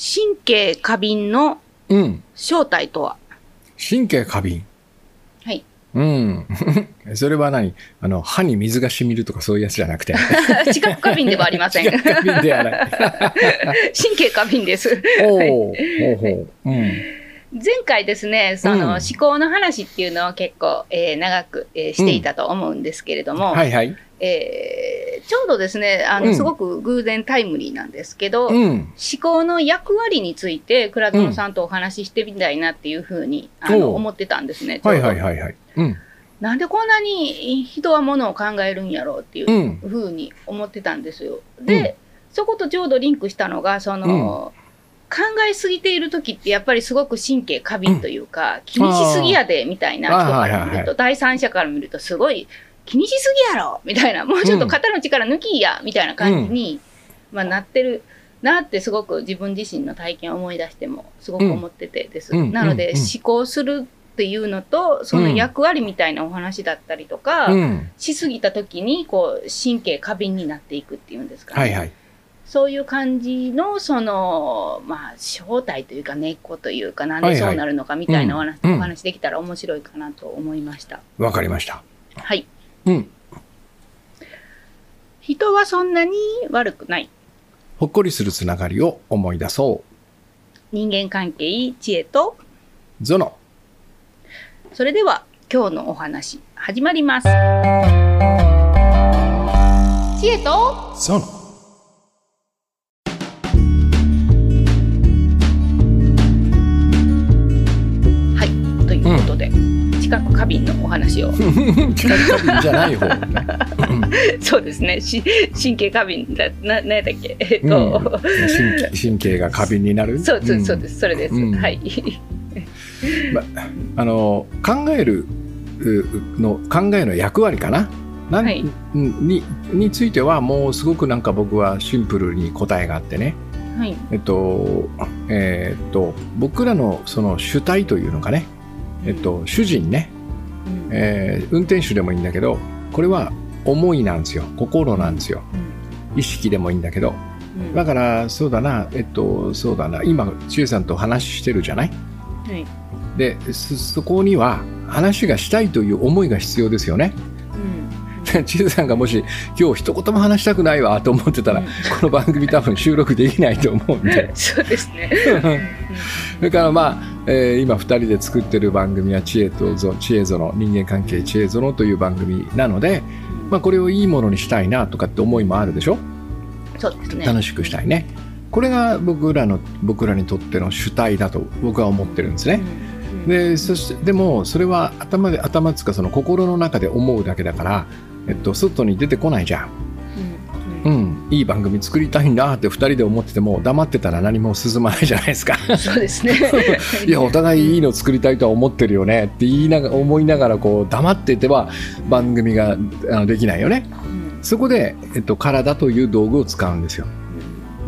神経過敏のうん。正体とは？神経過敏？はい。うん。それは何？あの、歯に水が染みるとかそういうやつじゃなくて。知覚過敏ではありません。知覚過敏ではない。神経過敏です。おお、ほうほう。うん。前回ですね、その、うん思考の話っていうのを結構、えー長く、えーしていたと思うんですけれども、はいはい。えーちょうどですね、あの、うんすごく偶然タイムリーなんですけど、うん。思考の役割について、倉園さんとお話ししてみたいなっていうふうに、あのおう思ってたんですね。はいはいはいはい。うん。なんでこんなに人はものを考えるんやろうっていううん。ふうに思ってたんですよ。で、そことちょうどリンクしたのが、その、考えすぎている時ってやっぱりすごく神経過敏というか、気にしすぎやでみたいな人から見ると、第三者から見るとすごい気にしすぎやろみたいな、もうちょっと肩の力抜きやみたいな感じに、まあ、なってるなってすごく自分自身の体験を思い出してもすごく思っててです。うんなので、思考するっていうのと、その役割みたいなお話だったりとか、うん。しすぎた時にこう神経過敏になっていくっていうんですかね。はいはい。そういう感じの、その、まあ、正体というか根っこというか、なんでそうなるのかみたいなお話,、お話できたら面白いかなと思いました。わかりました。はい。うん。人はそんなに悪くない。ほっこりするつながりを思い出そ人間関係、知恵と、う。ゾノ。それでは今日のお話、始まります。知恵と、ゾノ。で、知覚過敏のお話を、近く過敏じゃない方。そうですね、し神経過敏だ、な、なんやっけ、えっと、うん神経神経が過敏になる？そうそうそうんです、それです。うんはい。あの考えるうの考えの役割かな？なんはいにについてはもうすごくなんか僕はシンプルに答えがあってね、はい。えっとえーっと僕らのその主体というのかね、えっと、主人ね、うん。えー運転手でもいいんだけどこれは思いなんですよ。心なんですよ。意識でもいいんだけど。うん。だからそうだな。えっとそうだな。今千恵さんと話してるじゃない？はい。でそそこには話がしたいという思いが必要ですよね。うん。千恵さんがもし今日一言も話したくないわと思ってたら、うん。この番組多分収録できないと思うんで。そうですね。それからまあ、えー今2人で作ってる番組は知恵とぞ知恵ぞの人間関係知恵ぞのという番組なので、まあ、これをいいものにしたいなとかって思いもあるでしょ？そうですね。楽しくしたいねこれが僕らの僕らにとっての主体だと僕は思ってるんですね。うん。でそしてでもそれは頭で頭つかその心の中で思うだけだから、えっと、外に出てこないじゃん、ううん。ん、いい番組作りたいなって2人で思ってても黙ってたら何も進まないじゃないですか。そうですね。いやお互いいいの作りたいとは思ってるよねって言いなが思いながらこう黙ってては番組があのできないよね。うん。そこで、えっと、体という道具を使うんですよ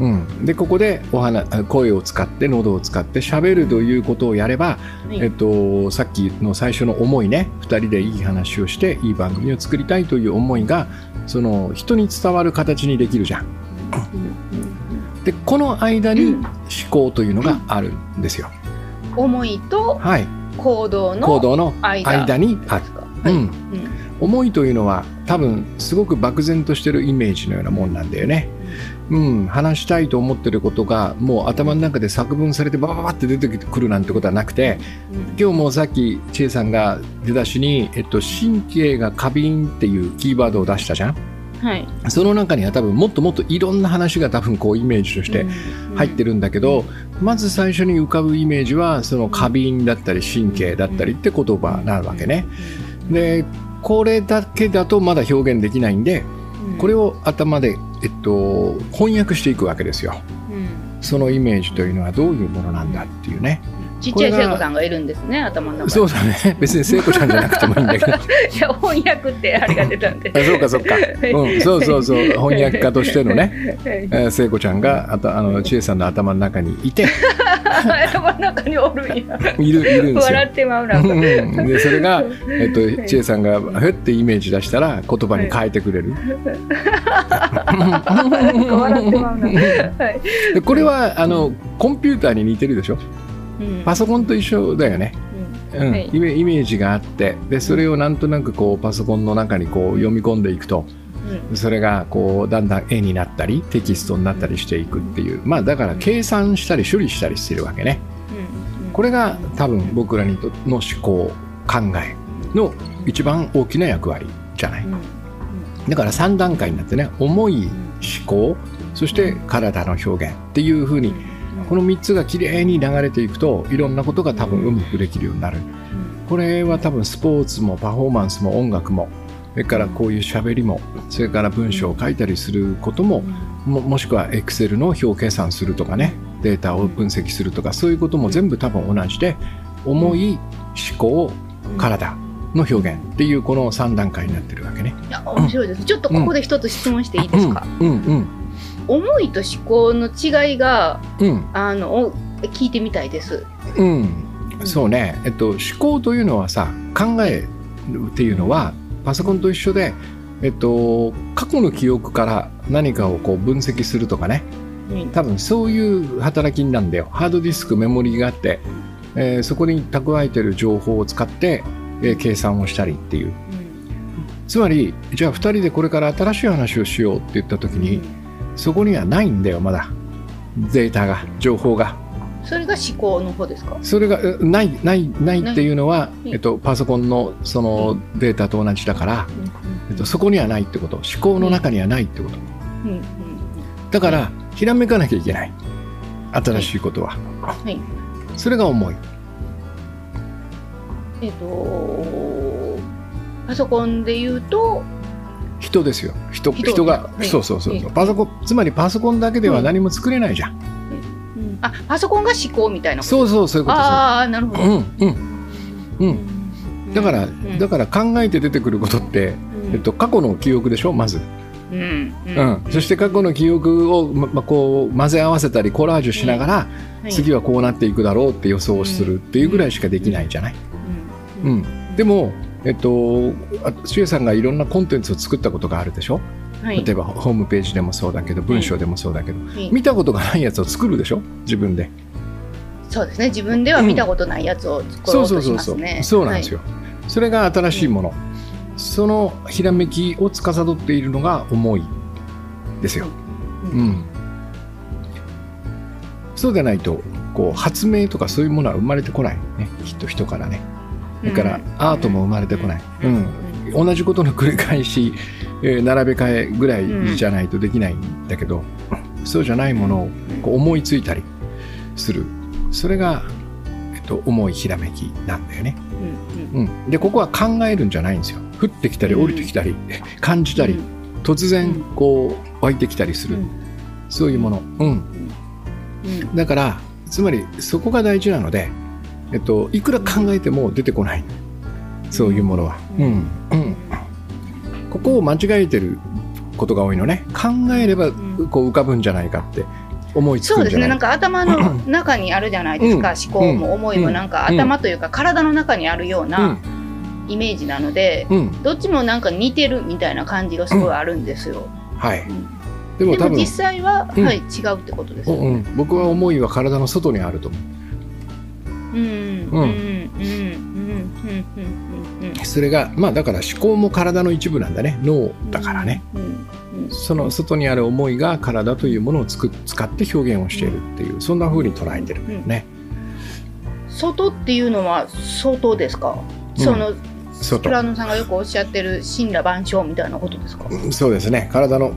うん、でここでお話声を使って喉を使って喋るということをやれば、はい。えっと、さっきの最初の思いね2人でいい話をしていい番組を作りたいという思いがその人に伝わる形にできるじゃん。でこの間に思考というのがあるんですよ。思いとはい、行動の間間にある。はい。うん、うん思いというのは多分すごく漠然としてるイメージのようなもんなんだよね。うん、話したいと思ってることがもう頭の中で作文されてババババって出てくるなんてことはなくて今日もさっき千恵さんが出だしに、えっと、神経が過敏っていうキーワードを出したじゃんはい。その中には多分もっともっといろんな話が多分こうイメージとして入ってる。るんだけど、まず最初に浮かぶイメージはその過敏だったり神経だったりって言葉なわけね。でこれだけだとまだ表現できないんでうんこれを頭で、えっと、翻訳していくわけですよ。うんそのイメージというのはどういうものなんだっていうね。ちっちゃい聖子さんがいるんですね頭の中。にそうだね。別に聖子ちゃんじゃなくてもいいんだけど。いや翻訳ってあれが出たんで。あそうかそうか、うん、そうそうそう。翻訳家としてのね、えー、聖子ちゃんがあとあの千恵さんの頭の中にいて。頭の中におるんや。いるいるんですよ。笑ってまうなうんうん。でそれが、えっと、千恵さんがふってイメージ出したら言葉に変えてくれる、笑ってまうなはい。でこれはあのコンピューターに似てるでしょ？うんパソコンと一緒だよね、うん。はい。イメージがあって。でそれをなんとなくこうパソコンの中にこう読み込んでいくと。うん。それがこうだんだん絵になったりテキストになったりしていくっていう。まあだから計算したり処理したりしてるわけね。うん。これが多分僕らにとの思考考えの一番大きな役割じゃない。うん。だから3段階になってね思い思考そして体の表現っていうふうにこの3つがきれいに流れていくといろんなことが多分うまくできるようになる。これは多分スポーツもパフォーマンスも音楽もそれからこういう喋りもそれから文章を書いたりすることもももしくは Excel の表計算するとかねデータを分析するとかそういうことも全部多分同じで思い思考体の表現っていうこの3段階になってるわけね。いや面白いです。ちょっとここで一つ質問していいですか、うん。うん思いと思考の違いがうん。あのお聞いてみたいです。うん、そうね、えっと、思考というのはさ考えるっていうのはパソコンと一緒で、えっと、過去の記憶から何かをこう分析するとかね。うん。多分そういう働きなんだよ。ハードディスクメモリがあって、えーそこに蓄えてる情報を使って、えー計算をしたりっていう。つまりじゃあ2人でこれから新しい話をしようって言った時に、そこにはないんだよまだ。データが情報が。それが思考の方ですか？それがえないないないっていうのは、いえっと、パソコンのそのデータと同じだから、えっと、そこにはないってこと。思考の中にはないってこと。だからひらめかなきゃいけない。新しいことは、はい。それが思い。えっ、とパソコンで言うと人ですよ。人人人が、はいそうそうそうそう。はいパソコンつまりパソコンだけでは何も作れないじゃん、あパソコンが思考みたいなそうそうそういうことああなるほど、うんうん。うん。だから、うん。だから考えて出てくることって、うん。えっと、過去の記憶でしょ？まず。うんうん、そして過去の記憶を、ままこう混ぜ合わせたりコラージュしながら、次は、はこうなっていくだろうって予想するっていうぐらいしかできないじゃない？ううん。ん、でも、えっと、あシエさんがいろんなコンテンツを作ったことがあるでしょ、はい。例えばホームページでもそうだけど文章でもそうだけど、はい。見たことがないやつを作るでしょ？自分で。そうですね。自分では見たことないやつを作ろうとしますね、そうなんですよ、それが新しいもの、そのひらめきを司っているのが思いですよ。ううん。ん、そうでないとこう発明とかそういうものは生まれてこないね。きっと人からねだからうん。アートも生まれてこない、ううん。ん同じことの繰り返し、えー並べ替えぐらいじゃないとできないんだけど、そうじゃないものをこう思いついたりする。それが、えっと、思いひらめきなんだよね、うんうん、でここは考えるんじゃないんですよ。降ってきたりうん。降りてきたり、感じたり、うん。突然こう湧いてきたりする、うん。そういうもの、うん、うん。だからつまりそこが大事なので、えっと、いくら考えても出てこない。そういうものは、ううん。んうん、ここを間違えてることが多いのね。考えればん。こう浮かぶんじゃないかって思いつくそうですね。なんか頭の 中にあるじゃないですか、思考も思いもなんか頭というか体の中にあるようなイメージなので、どっちもなんか似てるみたいな感じがすごいあるんですよ。はい。うん。でも多分実際は、うん。はい、違うってことですよね。うん、僕は思いは体の外にあると思うそれがまあだから思考も体の一部なん。だね脳だからね、うん。その外にある思いが体というものをつく使って表現をしているっていうそん。な風に捉えてるよね、外っていうのは外ですか、うん。その外倉野さん。がよくおっしゃってる神羅万象みたいなことですか、そうですね体の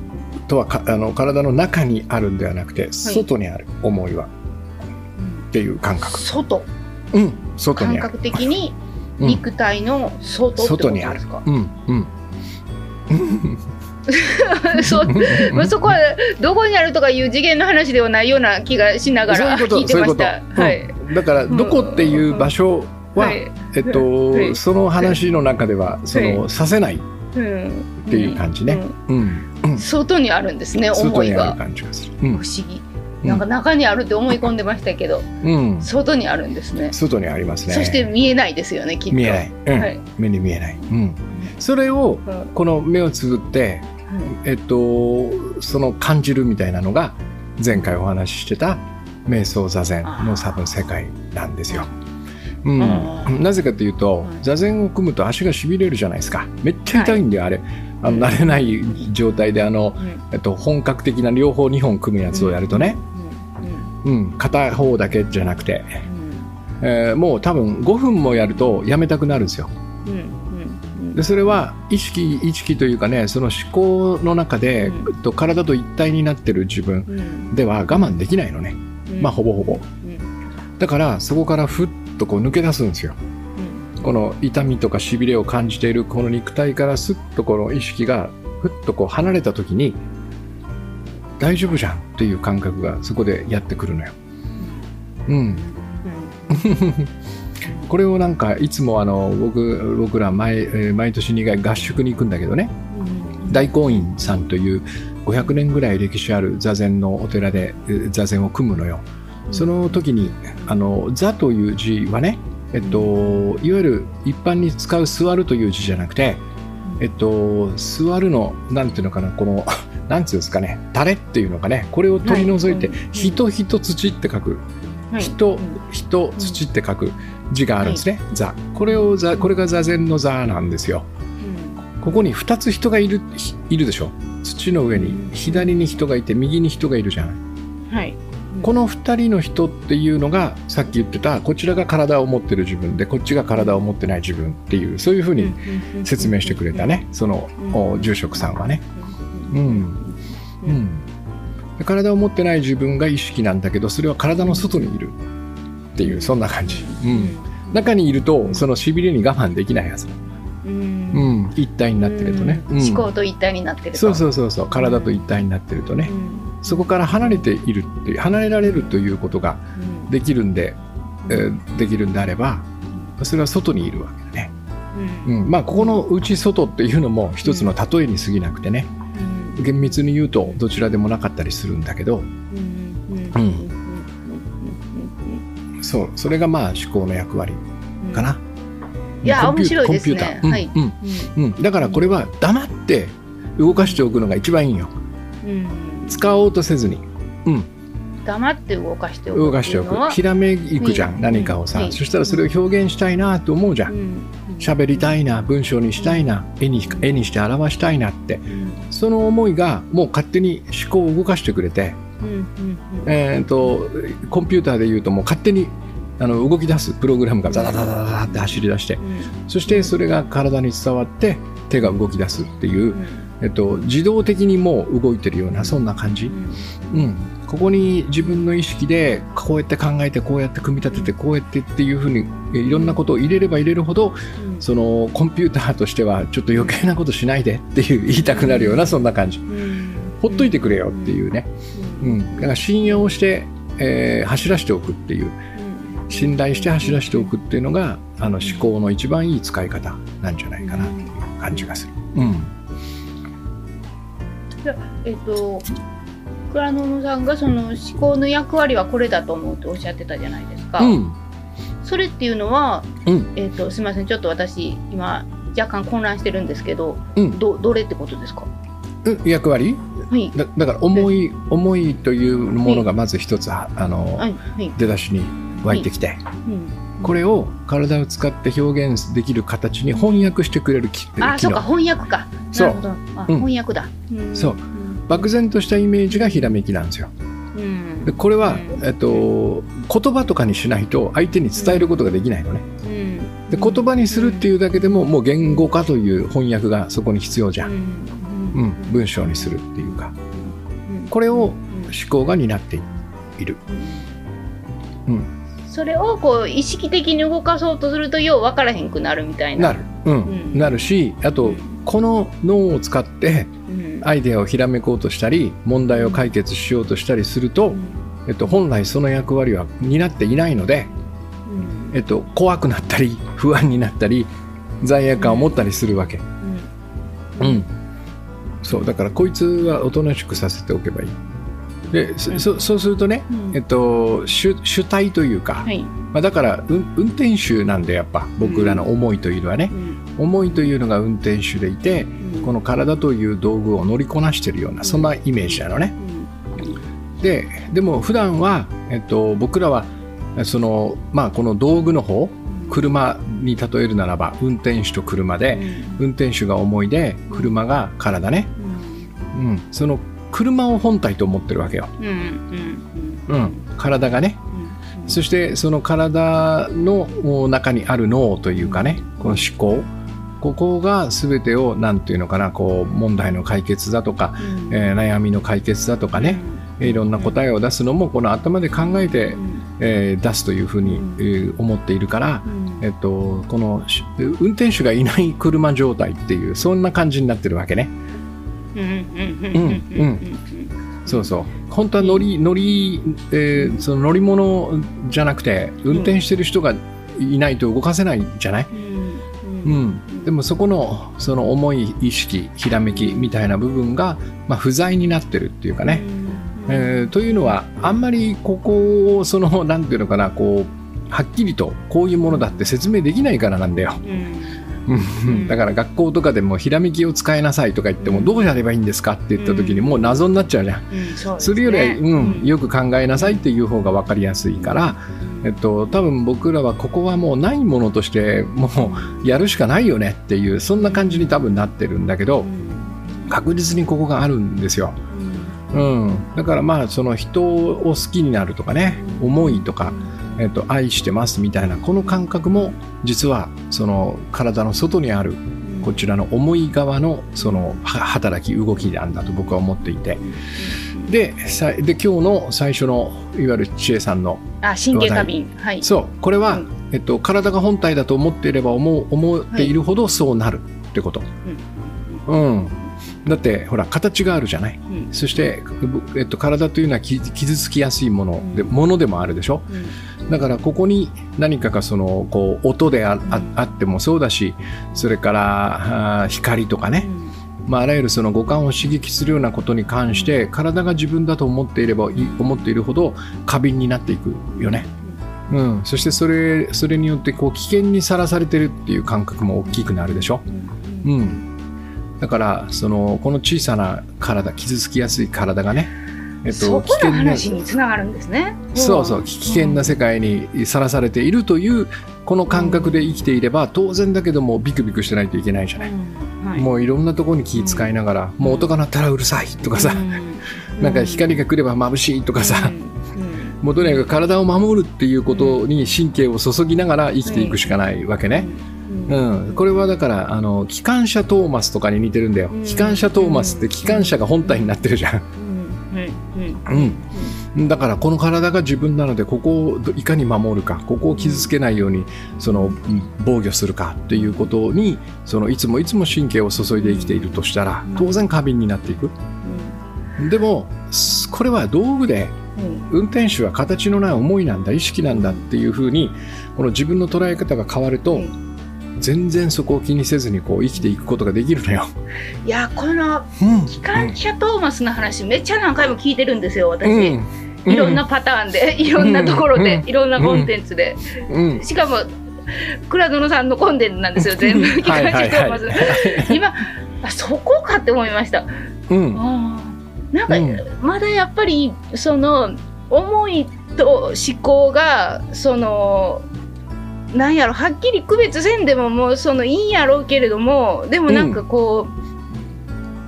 とはかあの体の中にあるん。ではなくて外にある思いはっていう感覚、外うん外にある。感覚的にうん。肉体の外外にある。か、うんうん。そうまあ そこはどこにあるとかいう次元の話ではないような気がしながら聞いてました。はい。だからどこっていう場所は、はい。えっと、はい。その話の中ではその、はさせないっうん。ていう感じね。うん。うん。外にあるんですね思外にあるいが感じがする。うん。不思議。うんなんか中にあるって思い込んでましたけどうん。外にあるんですね。外にありますね。そして見えないですよねきっと。見えない。うん。はい。目に見えない。うん。それをうん。この目をつぶって、えっと、その感じるみたいなのが前回お話ししてた瞑想座禅の多分世界なんですよ。うん。なぜかというと、はい。座禅を組むと足がしびれるじゃないですか。めっちゃ痛いんだよ、あれ。あの慣れない状態であの、うん。えっと、本格的な両方2本組むやつをやるとね、うん。片方だけじゃなくて、えーもう多分5分もやるとやめたくなるんですよ。うん。うん。うん。でそれは意識意識というかねその思考の中で、と体と一体になってる自分うん。では我慢できないのね、うん。まあほぼほぼ。うん。だからそこからふっとこう抜け出すんですよ。この痛みとかしびれを感じているこの肉体からすっとこの意識がふっとこう離れた時に大丈夫じゃんっていう感覚がそこでやってくるのよ。うん、これをなんかいつもあの僕僕ら毎,、えー毎年2回合宿に行くんだけどね。大光院さんという500年ぐらい歴史ある座禅のお寺でえー座禅を組むのよ。その時にあの座という字はね、えっと、いわゆる一般に使う座るという字じゃなくて、えっと、座るのなんていうのかなこのなんていうんですかねタレっていうのかねこれを取り除いてはい「人人土」って書く「人人土」って書く字があるんですね。座。これを座これが座禅の座なんですよ。ここに2つ人がいるひいるでしょ。土の上に左に人がいて右に人がいるじゃない。はい。この2人の人っていうのがさっき言ってたこちらが体を持ってる自分でこっちが体を持ってない自分っていうそういうふうに説明してくれたね。そのお住職さんはね。うん。うん、で体を持ってない自分が意識なんだけどそれは体の外にいるっていうそんな感じ、うん、中にいるとそのしびれに我慢できないはず、うん、一体になってるとね、うん。思考と一体になってると。そうそうそうそう。体と一体になってるとね、そこから離れているっていう離れられるということができるんで、えーできるんであればそれは外にいるわけだね、うん、まあここの内外っていうのも一つの例えに過ぎなくてね厳密に言うとどちらでもなかったりするんだけどそう。それがまあ思考の役割かな、いやコンピュ面白いですね。コンピューター、はい。うん。うん。うん、だからこれは黙って動かしておくのが一番いいよ。使おうとせずに、うん、黙って動かしておく動かしておく。ひらめいくじゃん、うん何かをさ、うんそしたらそれを表現したいなと思うじゃん喋りたいな文章にしたいな絵に絵にして表したいなってその思いがもう勝手に思考を動かしてくれて、えー、とコンピューターでいうともう勝手にあの動き出すプログラムがザザザザザって走り出してそしてそれが体に伝わって手が動き出すっていう、えっと、自動的にもう動いてるようなそんな感じ、うん、ここに自分の意識でこうやって考えてこうやって組み立ててこうやってっていうふうにえいろんなことを入れれば入れるほどそのコンピューターとしてはちょっと余計なことしないでっていう言いたくなるようなそんな感じ。ほっといてくれよっていうね、うん、だから信用して、えー走らせておくっていう。信頼して走らせておくっていうのがあの思考の一番いい使い方なんじゃないかなっていう感じがする。うんえっと倉野さんがその思考の役割はこれだと思うとおっしゃってたじゃないですか、うん。それっていうのは、うん。えっとすみませんちょっと私今若干混乱してるんですけど、うん。どどれってことですか？うん役割？はい。だだから思い思いというものがまず一つはあの、はいはい、出だしに湧いてきて、うん、これを体を使って表現できる形に翻訳してくれる機機能。あそうか翻訳か。そう。なるほど。あ、うん。翻訳だ、う。ん。そう漠然としたイメージがひらめきなんですよ。うん。でこれは、うん。えっと、言葉とかにしないと相手に伝えることができないのね。うん。で言葉にするっていうだけでももう言語化という翻訳がそこに必要じゃん。ううん。ん、文章にするっていうか。うん。これをうん。思考が担っている。うん、それをこう意識的に動かそうとするとよう分からへんくなるみたいな。なる、うん。うん。なるしあと、うん。この脳を使ってうん。アイデアをひらめこうとしたり問題を解決しようとしたりすると、えっと、本来その役割は担っていないので、うん。えっと、怖くなったり不安になったり罪悪感を持ったりするわけ。うん。うん、そう。だからこいつはおとなしくさせておけばいい。でそそそうするとね、うん。えっと、主主体というか、はい。まあ、だから、うん運転手なんでやっぱ僕らの思いというのはねう、ん。思いというのが運転手でいてうん。この体という道具を乗りこなしているようなそんなイメージなのね。ででも普段は、えっと、僕らはその、まあ、この道具の方車に例えるならば運転手と車で、運転手が重いで車が体ね、うん。うん、その車を本体と思ってるわけよ、うんうんうん、体がね。うんそしてその体の中にある脳というかねこの思考。ここが全てを何ていうのかなこう問題の解決だとか、うん。えー悩みの解決だとかね、いろんな答えを出すのもこの頭で考えて、えー出すというふうに、うん。えー思っているから、うん。えっと、このし運転手がいない車状態っていうそんな感じになってるわけね。そうそう本当は乗り乗り、えーその乗り物じゃなくて運転してる人がいないと動かせないじゃない、うん、でもそこのその重い意識ひらめきみたいな部分が、まあ、不在になってるっていうかね、えーというのはあんまりここをそのなんていうのかなこうはっきりとこういうものだって説明できないからなんだよ。うんだから学校とかでもひらめきを使いなさいとか言ってもどうやればいいんですかって言った時にもう謎になっちゃうじゃん。それよりは、うん、よく考えなさいっていう方が分かりやすいから、えっと、多分僕らはここはもうないものとしてもうやるしかないよねっていうそんな感じに多分なってるんだけど確実にここがあるんですよ。うん、だからまあその人を好きになるとかね思いとか、えっと、愛してますみたいなこの感覚も実はその体の外にあるこちらの思い側のそのは働き動きなんだと僕は思っていて。でさで今日の最初のいわゆる知恵さんのあ神経過敏。はい。そう。これは、うん。えっと、体が本体だと思っていれば思う思っているほどそうなるってこと、うん。だってほら形があるじゃない。うん。そして、えっと、体というのは傷傷つきやすいもので,、ものでもあるでしょだからここに何かがそのこう音であってもそうだしそれから光とかね、まあ、あらゆるその五感を刺激するようなことに関して体が自分だと思っていればい思っているほど過敏になっていくよね。うん、そしてそれそれによってこう危険にさらされてるっていう感覚も大きくなるでしょ。うん、だからそのこの小さな体傷つきやすい体がね、えっそと、危険なこの話につながるんですね。そうそう危険な世界にさらされているというこの感覚で生きていれば当然だけどもビクビクしてないといけないじゃない。もういろんなところに気使いながら、もう音が鳴ったらうるさいとかさ、なんか光が来れば眩しいとかさ、もうとにかく体を守るっていうことに神経を注ぎながら生きていくしかないわけね。うん、これはだからあの機関車トーマスとかに似てるんだよ、うん。機関車トーマスって機関車が本体になってるじゃん、うん、だからこの体が自分なのでここをいかに守るかここを傷つけないようにそのうん防御するかっていうことにそのいつもいつも神経を注いで生きているとしたら当然過敏になっていく。でもすこれは道具で運転手は形のない思いなんだ意識なんだっていうふうにこの自分の捉え方が変わると、全然そこを気にせずにこう生きていくことができるのよ。いやこのうん。機関車トーマスの話めっちゃ何回も聞いてるんですよ私、うん。いろんなパターンでいろんなところで、うん。いろんなコンテンツで、うん。しかも倉園さんのコンテンツなんですよ全部。機関車トーマス、今あそこかって思いました。うん。なんか、うん。まだやっぱりその思いと思考がそのなんやろはっきり区別せんでももうそのいいんやろうけれどもでもなんかこ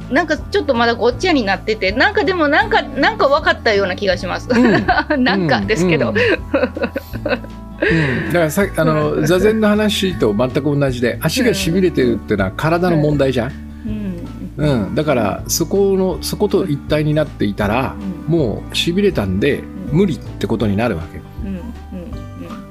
う、なんかちょっとまだごっちゃになっててなんかでもなんかなんか分かったような気がします、ん。なんかですけど、うん。うん。だからさあの座禅の話と全く同じで足がしびれてるっていうのは体の問題じゃん、うん。うん、だからそこのそこと一体になっていたらもうしびれたんで無理ってことになるわけ。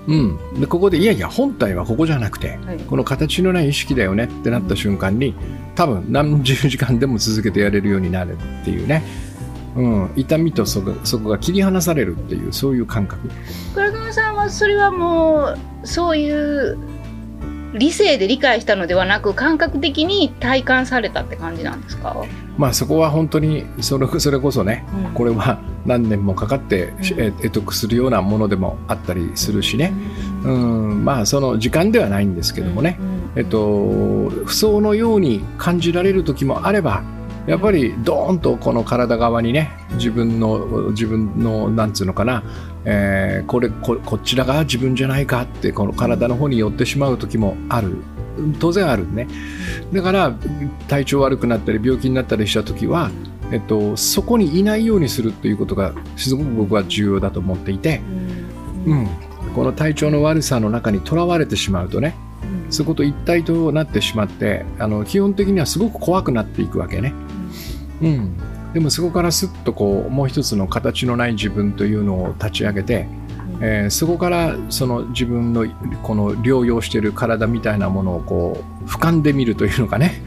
うん。うん、でここでいやいや本体はここじゃなくてはい。この形のない意識だよねってなった瞬間に多分何十時間でも続けてやれるようになるっていうね、うん、痛みとそこそこが切り離されるっていうそういう感覚。倉園さんはそれはもうそういう理性で理解したのではなく感覚的に体感されたって感じなんですか、まあそこは本当にそれそれこそねうん。これは何年もかかって得得するようなものでもあったりするしね、うん、まあその時間ではないんですけどもね、えっと、不相のように感じられる時もあればやっぱりドーンとこの体側にね自分の自分のなんつうのかな、えーこれここちらが自分じゃないかってこの体の方に寄ってしまう時もある当然あるね。だから体調悪くなったり病気になったりした時は、えっと、そこにいないようにするっていうことがすごく僕は重要だと思っていて、うん、この体調の悪さの中にとらわれてしまうとねそこと一体となってしまってあの基本的にはすごく怖くなっていくわけね。うん、でもそこからすっとこうもう一つの形のない自分というのを立ち上げて、えーそこからその自分のこの療養している体みたいなものをこう俯瞰で見るというのかね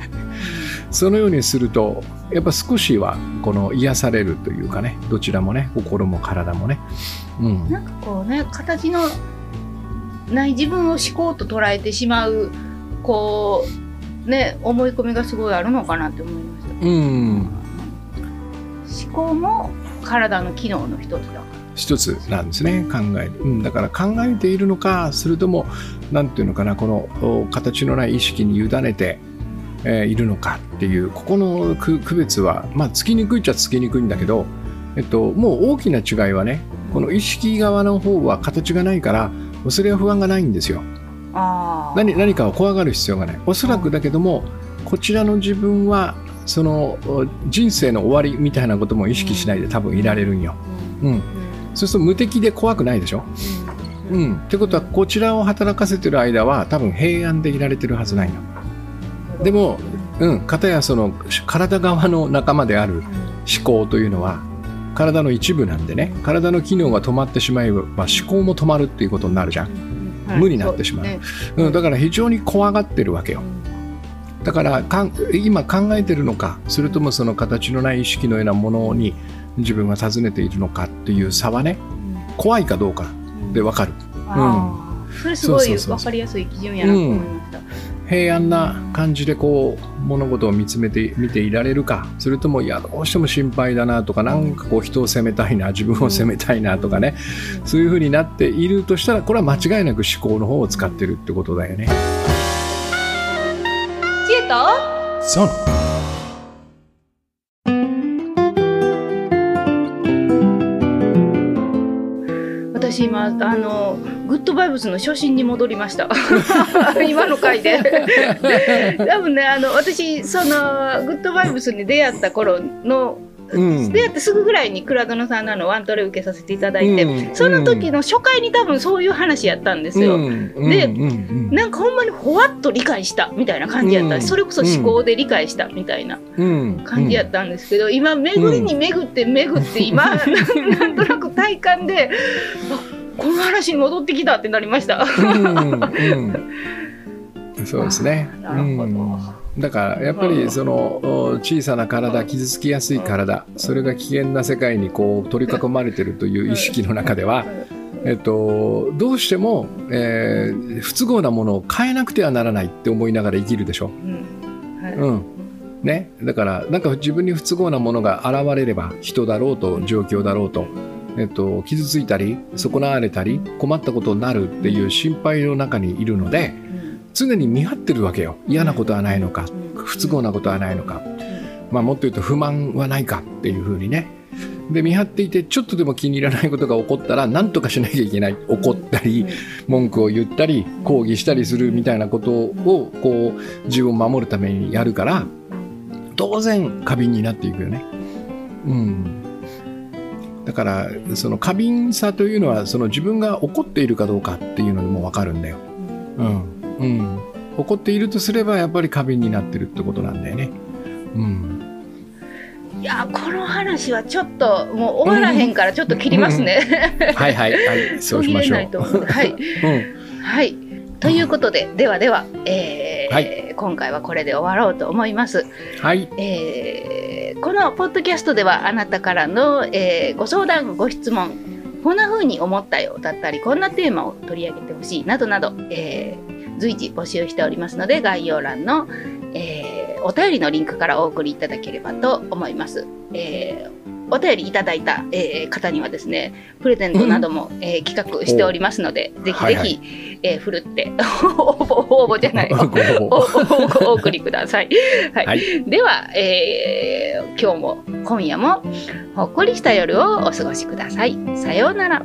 そのようにするとやっぱ少しはこの癒されるというかねどちらもね心も体もね。うんなんかこうね形のない自分を思考と捉えてしまうこうね思い込みがすごいあるのかなって思いました。うん思考も体の機能の一つだから。一つなんですね考える、うん、だから考えているのかそれとも何ていうのかなこのお形のない意識に委ねて、えーいるのかっていうここの区区別はまあつきにくいっちゃつきにくいんだけど、えっと、もう大きな違いはねこの意識側の方は形がないからそれは不安がないんですよ。何何かを怖がる必要がない。おそらくだけどもこちらの自分はそのお人生の終わりみたいなことも意識しないで多分いられるんよ、うん、うんそうすると無敵で怖くないでしょ？うん。うん、ってことはこちらを働かせてる間は多分平安でいられてるはずないの。でも、うん、片やその体側の仲間である思考というのは体の一部なんでね。体の機能が止まってしまえば思考も止まるっていうことになるじゃん、はい。無になってしまう。ね。うん、だから非常に怖がってるわけよ。だからかん今考えてるのかそれともその形のない意識のようなものに自分が尋ねているのかっていう差はね怖いかどうかで分かる。あーそれすごい分かりやすい基準やなと思いました。平安な感じでこう物事を見つめて見ていられるか。それともいやどうしても心配だなとかなんかこう人を責めたいな自分を責めたいなとかね。そういうふうになっているとしたらこれは間違いなく思考の方を使ってるってことだよね。知恵とあのグッドバイブスの初心に戻りました。今の回で。多分ねあの私そのグッドバイブスに出会った頃の、うん。出会ってすぐぐらいに倉殿さんのあのワントレ受けさせていただいて、うん。その時の初回に多分そういう話やったんですよ。うん。でなんかほんまにほわっと理解したみたいな感じやった、うん。それこそ思考で理解したみたいなうん。感じやったんですけど、今巡りに巡って巡って今、なんとなく体感であ この話に戻ってきたってなりました。そうですね。なるほど。うん。だからやっぱりそのお小さな体傷つきやすい体それが危険な世界にこう取り囲まれてるという意識の中では、えっと、どうしても、えー不都合なものを変えなくてはならないって思いながら生きるでしょ。うん。はい。うん。ね、だからなんか自分に不都合なものが現れれば人だろうと状況だろうと、えっと、傷ついたり損なわれたり困ったことになるっていう心配の中にいるので常に見張ってるわけよ。嫌なことはないのか不都合なことはないのか、まあ、もっと言うと不満はないかっていうふうにね。で見張っていてちょっとでも気に入らないことが起こったら何とかしなきゃいけない。怒ったり文句を言ったり抗議したりするみたいなことをこう自分を守るためにやるから当然過敏になっていくよね。うん、だからその過敏さというのはその自分が怒っているかどうかっていうのにも分かるんだよ。うんうん、怒っているとすればやっぱり過敏になってるってことなんだよね。うんいやこの話はちょっともう終わらへんからちょっと切りますね。はいはいはい そうしましょう。と思うはいうんはい。ということで、ではでは、えーはい今回はこれで終わろうと思います。はいえーーこのポッドキャストではあなたからの、えーご相談ご質問こんな風に思ったよだったりこんなテーマを取り上げてほしいなどなど、えー随時募集しておりますので概要欄の、えーお便りのリンクからお送りいただければと思います。えーお便りいただいた、えー方にはですねプレゼントなども、えー企画しておりますのでぜひぜひ、はいはいえーふるって 応募応募じゃない お送りください。はい。はいでは、えー今日も今夜もほっこりした夜をお過ごしください。さようなら。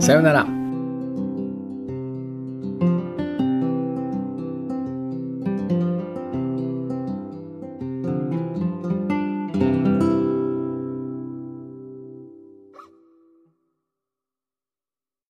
さようなら。